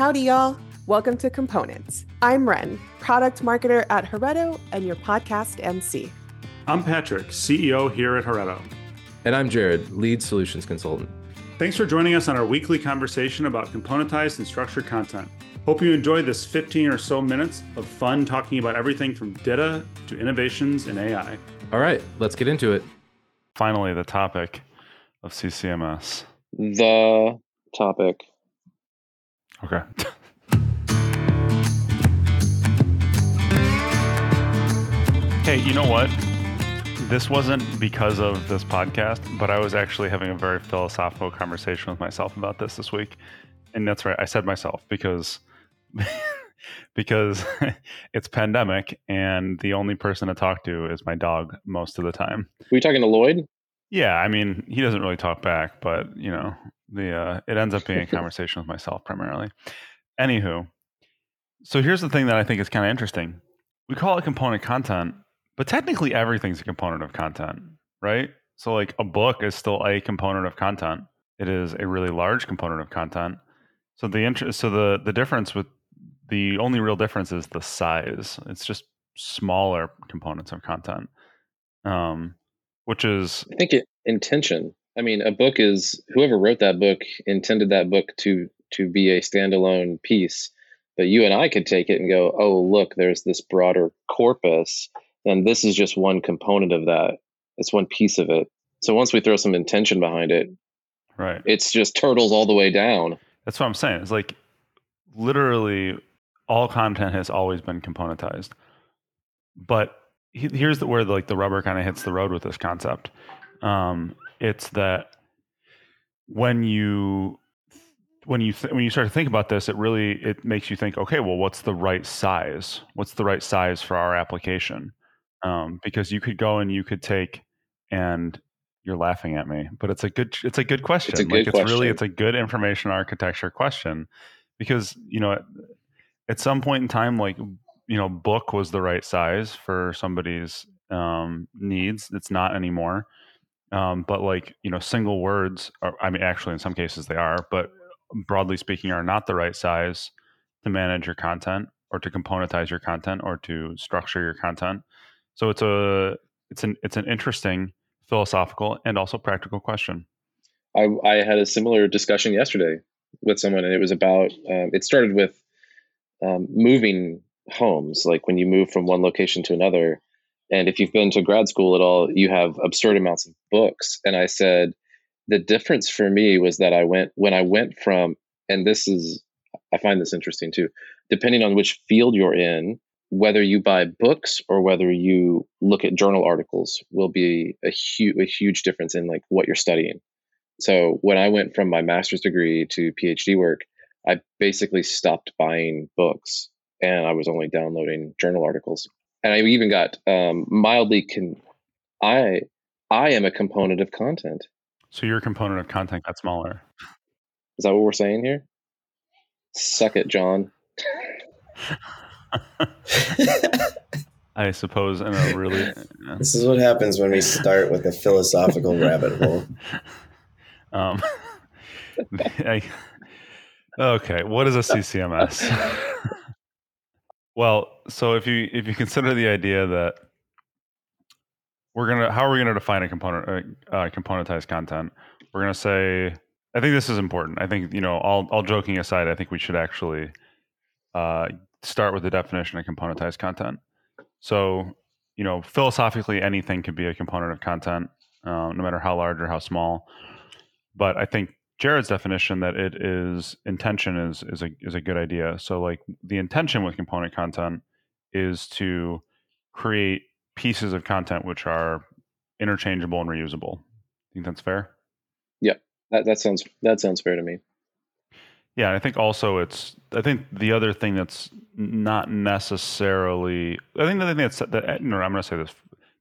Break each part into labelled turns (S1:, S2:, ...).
S1: Howdy, y'all. Welcome to Components. I'm Ren, product marketer at Heretto and your podcast MC.
S2: I'm Patrick, CEO here at Heretto.
S3: And I'm Jared, lead solutions consultant.
S2: Thanks for joining us on our weekly conversation about componentized and structured content. Hope you enjoy this 15 or so minutes of fun talking about everything from data to innovations in AI.
S3: All right, let's get into it.
S2: Finally, the topic of CCMS.
S4: The topic.
S2: Okay. hey, you know what? This wasn't because of this podcast, but I was actually having a very philosophical conversation with myself about this this week. And that's right, I said myself because because it's pandemic and the only person to talk to is my dog most of the time.
S4: Were you talking to Lloyd?
S2: Yeah, I mean, he doesn't really talk back, but you know, the uh, it ends up being a conversation with myself primarily. Anywho, so here's the thing that I think is kind of interesting. We call it component content, but technically everything's a component of content, right? So like a book is still a component of content. It is a really large component of content. So the interest, so the the difference with the only real difference is the size. It's just smaller components of content. Um, which is
S4: I think it, intention. I mean, a book is whoever wrote that book intended that book to to be a standalone piece. But you and I could take it and go, "Oh, look, there's this broader corpus, and this is just one component of that. It's one piece of it." So once we throw some intention behind it,
S2: right,
S4: it's just turtles all the way down.
S2: That's what I'm saying. It's like literally all content has always been componentized, but here's the, where the, like the rubber kind of hits the road with this concept. Um, it's that when you when you th- when you start to think about this, it really it makes you think, okay, well, what's the right size? What's the right size for our application? Um, because you could go and you could take and you're laughing at me, but it's a good it's a good question.
S4: It's a good
S2: like it's
S4: question.
S2: really it's a good information architecture question because you know at, at some point in time, like you know, book was the right size for somebody's um, needs. It's not anymore. Um, but like you know, single words. Are, I mean, actually, in some cases they are, but broadly speaking, are not the right size to manage your content or to componentize your content or to structure your content. So it's a it's an it's an interesting philosophical and also practical question.
S4: I, I had a similar discussion yesterday with someone, and it was about. Um, it started with um, moving homes, like when you move from one location to another. And if you've been to grad school at all, you have absurd amounts of books. And I said, the difference for me was that I went, when I went from, and this is, I find this interesting too, depending on which field you're in, whether you buy books or whether you look at journal articles will be a huge, a huge difference in like what you're studying. So when I went from my master's degree to PhD work, I basically stopped buying books and I was only downloading journal articles. And I even got um, mildly con. I I am a component of content.
S2: So your component of content got smaller.
S4: Is that what we're saying here? Suck it, John.
S2: I suppose in a really.
S5: Yeah. This is what happens when we start with a philosophical rabbit hole.
S2: Um, I, okay, what is a CCMS? Well, so if you if you consider the idea that we're gonna how are we gonna define a component uh, uh, componentized content? We're gonna say I think this is important. I think you know all all joking aside, I think we should actually uh, start with the definition of componentized content. So you know philosophically, anything can be a component of content, uh, no matter how large or how small. But I think Jared's definition that it is intention is is a is a good idea. So like the intention with component content is to create pieces of content which are interchangeable and reusable. Think that's fair?
S4: Yeah, that that sounds that sounds fair to me.
S2: Yeah, I think also it's. I think the other thing that's not necessarily. I think the other thing that's that. No, I'm going to say this.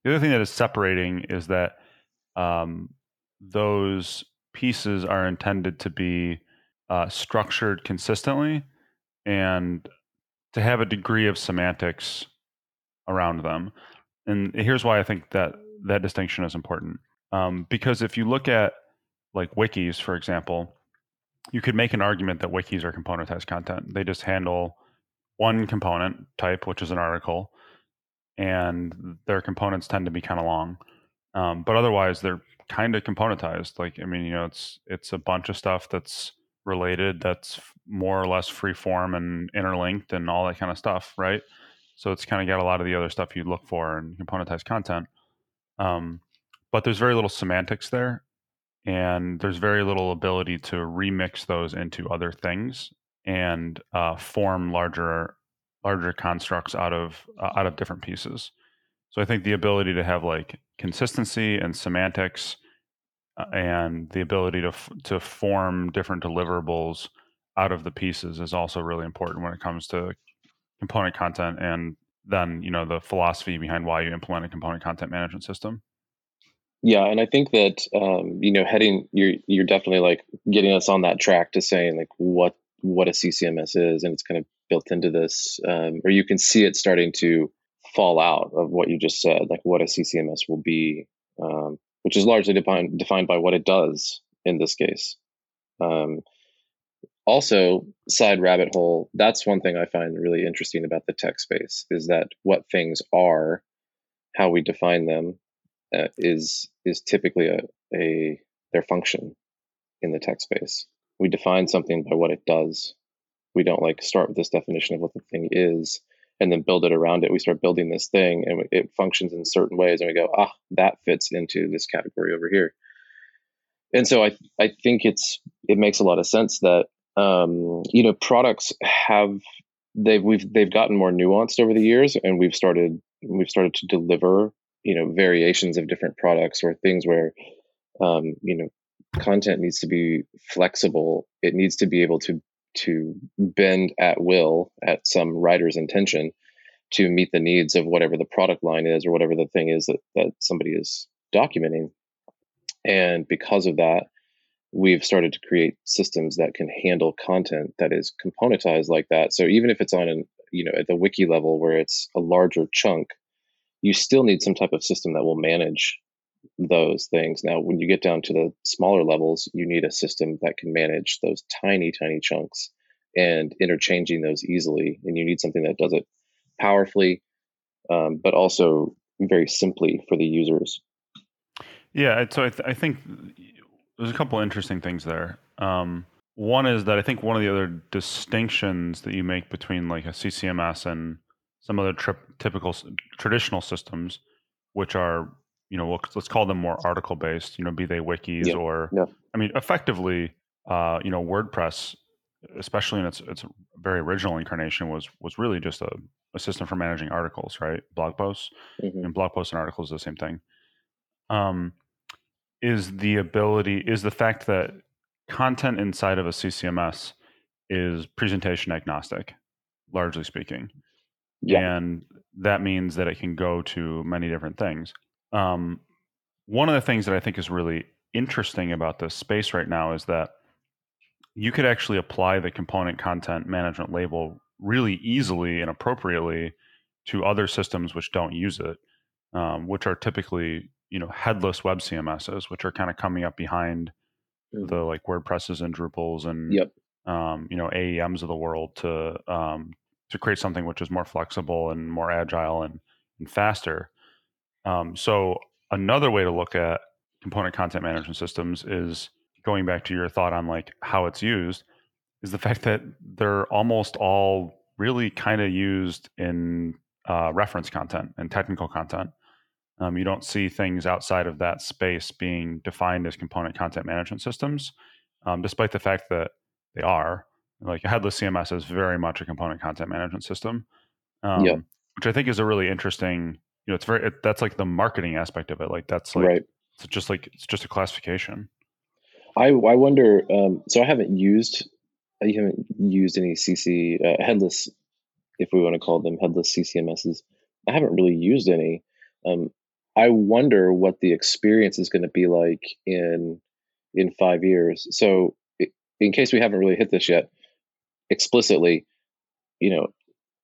S2: The other thing that is separating is that um, those pieces are intended to be uh, structured consistently and to have a degree of semantics around them. And here's why I think that that distinction is important. Um, because if you look at like wikis, for example, you could make an argument that wikis are componentized content. They just handle one component type, which is an article, and their components tend to be kind of long. Um, but otherwise, they're kind of componentized. Like, I mean, you know, it's it's a bunch of stuff that's related, that's more or less free form and interlinked and all that kind of stuff, right? So it's kind of got a lot of the other stuff you'd look for in componentized content. Um, but there's very little semantics there, and there's very little ability to remix those into other things and uh, form larger larger constructs out of uh, out of different pieces. So I think the ability to have like consistency and semantics uh, and the ability to to form different deliverables out of the pieces is also really important when it comes to component content and then you know the philosophy behind why you implement a component content management system.
S4: Yeah and i think that um, you know heading you're you're definitely like getting us on that track to saying like what what a ccms is and it's kind of built into this um, or you can see it starting to fall out of what you just said like what a ccms will be um, which is largely defined defined by what it does in this case. Um, also side rabbit hole that's one thing i find really interesting about the tech space is that what things are how we define them uh, is is typically a, a their function in the tech space. We define something by what it does. We don't like start with this definition of what the thing is and then build it around it. We start building this thing and it functions in certain ways and we go ah that fits into this category over here. And so i i think it's it makes a lot of sense that um, you know products have they've we've they've gotten more nuanced over the years and we've started we've started to deliver you know variations of different products or things where um, you know content needs to be flexible. It needs to be able to to bend at will at some writer's intention to meet the needs of whatever the product line is or whatever the thing is that, that somebody is documenting and because of that we've started to create systems that can handle content that is componentized like that. So even if it's on an, you know, at the wiki level where it's a larger chunk, you still need some type of system that will manage those things. Now, when you get down to the smaller levels, you need a system that can manage those tiny, tiny chunks and interchanging those easily. And you need something that does it powerfully, um, but also very simply for the users.
S2: Yeah, so I, th- I think there's a couple interesting things there. Um, one is that I think one of the other distinctions that you make between like a CCMS and some other tri- typical traditional systems, which are you know we'll, let's call them more article based, you know, be they wikis
S4: yeah.
S2: or
S4: yeah.
S2: I mean, effectively, uh, you know, WordPress, especially in its its very original incarnation, was was really just a, a system for managing articles, right? Blog posts
S4: mm-hmm.
S2: and blog posts and articles are the same thing. Um, is the ability is the fact that content inside of a CCMS is presentation agnostic, largely speaking.
S4: Yeah.
S2: And that means that it can go to many different things. Um, one of the things that I think is really interesting about this space right now is that you could actually apply the component content management label really easily and appropriately to other systems which don't use it, um, which are typically you know headless web CMSs, which are kind of coming up behind mm-hmm. the like WordPresses and Drupals and
S4: yep.
S2: um, you know AEMs of the world to um, to create something which is more flexible and more agile and, and faster. Um, so another way to look at component content management systems is going back to your thought on like how it's used is the fact that they're almost all really kind of used in uh, reference content and technical content. Um, you don't see things outside of that space being defined as component content management systems, um, despite the fact that they are. Like a headless CMS is very much a component content management system, um,
S4: yep.
S2: which I think is a really interesting. You know, it's very it, that's like the marketing aspect of it. Like that's like
S4: right.
S2: it's just like it's just a classification.
S4: I I wonder. Um, so I haven't used I haven't used any CC uh, headless, if we want to call them headless CCMSs. I haven't really used any. Um, I wonder what the experience is going to be like in in five years. So, in case we haven't really hit this yet, explicitly, you know,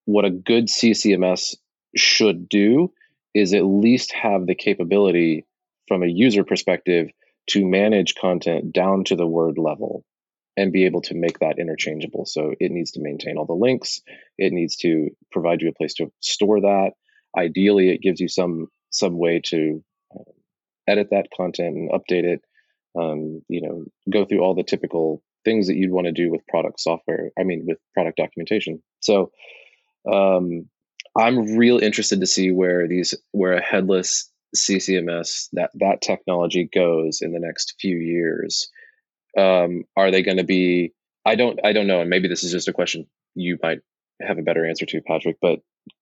S4: what a good CCMS should do is at least have the capability from a user perspective to manage content down to the word level. and be able to make that interchangeable. So it needs to maintain all the links. It needs to provide you a place to store that. Ideally, it gives you some some way to uh, edit that content and update it. Um, you know, go through all the typical things that you'd want to do with product software. I mean, with product documentation. So um, I'm real interested to see where these where a headless CCMS that that technology goes in the next few years. Um, are they going to be? I don't. I don't know. And maybe this is just a question you might have a better answer to, Patrick. But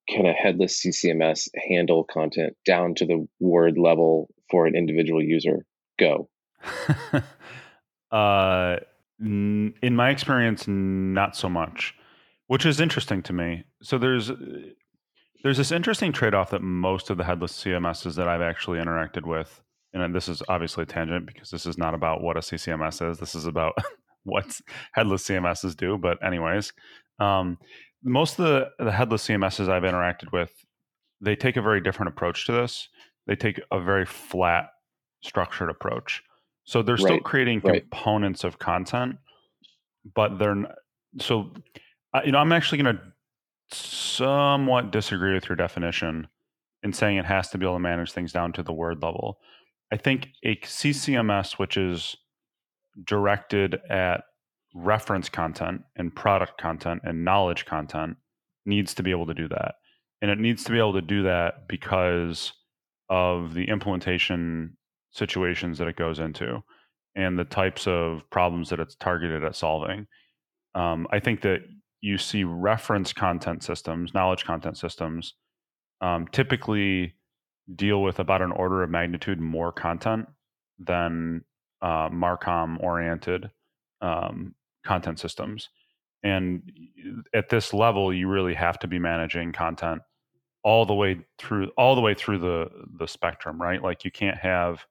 S4: can a headless CCMS handle content down to the word level for an individual user? Go.
S2: uh, in my experience, not so much, which is interesting to me. So there's there's this interesting trade-off that most of the headless CMSs that I've actually interacted with, and this is obviously a tangent because this is not about what a CCMS is. This is about what headless CMSs do. But anyways, um, most of the, the headless CMSs I've interacted with, they take a very different approach to this. They take a very flat, structured approach. So they're still right. creating right. components of content, but they're so. You know, I'm actually going to somewhat disagree with your definition in saying it has to be able to manage things down to the word level. I think a CCMS, which is directed at reference content and product content and knowledge content, needs to be able to do that. And it needs to be able to do that because of the implementation situations that it goes into and the types of problems that it's targeted at solving. Um, I think that you see reference content systems, knowledge content systems, um, typically deal with about an order of magnitude more content than uh, Marcom oriented um, content systems. And at this level, you really have to be managing content all the way through all the way through the the spectrum, right? Like you can't have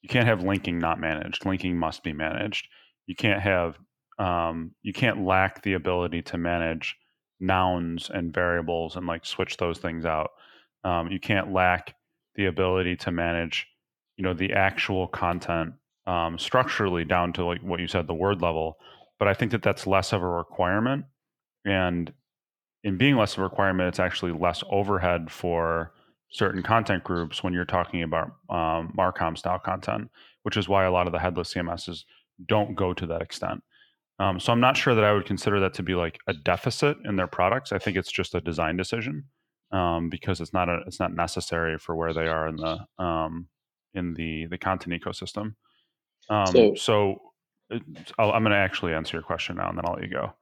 S2: you can't have linking not managed. Linking must be managed. You can't have um, you can't lack the ability to manage nouns and variables and like switch those things out. Um, you can't lack the ability to manage, you know, the actual content um, structurally down to like what you said, the word level. But I think that that's less of a requirement, and in being less of a requirement, it's actually less overhead for certain content groups when you're talking about um, Marcom style content, which is why a lot of the headless CMSs don't go to that extent. Um, so I'm not sure that I would consider that to be like a deficit in their products. I think it's just a design decision um, because it's not a it's not necessary for where they are in the um, in the the content ecosystem. Um, so, so i am going to actually answer your question now, and then I'll let you go.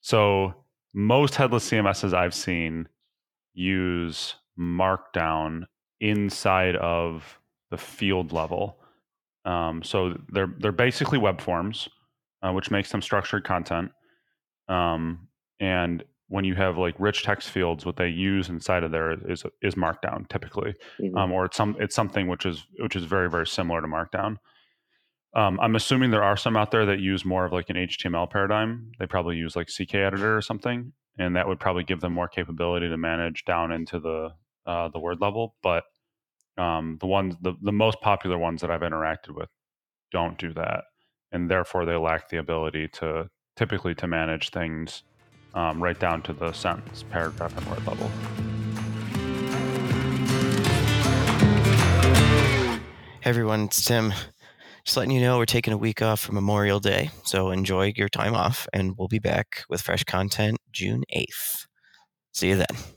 S2: So most headless CMSs I've seen use Markdown inside of the field level. Um, so they're they're basically web forms uh, which makes them structured content. Um, and when you have like rich text fields, what they use inside of there is is Markdown typically, mm-hmm. um, or it's some it's something which is which is very very similar to Markdown. Um, I'm assuming there are some out there that use more of like an HTML paradigm. They probably use like CK editor or something, and that would probably give them more capability to manage down into the uh, the word level. But um, the ones the, the most popular ones that I've interacted with don't do that and therefore they lack the ability to typically to manage things um, right down to the sentence, paragraph, and word level.
S6: Hey everyone, it's Tim. Just letting you know we're taking a week off for Memorial Day, so enjoy your time off, and we'll be back with fresh content June 8th. See you then.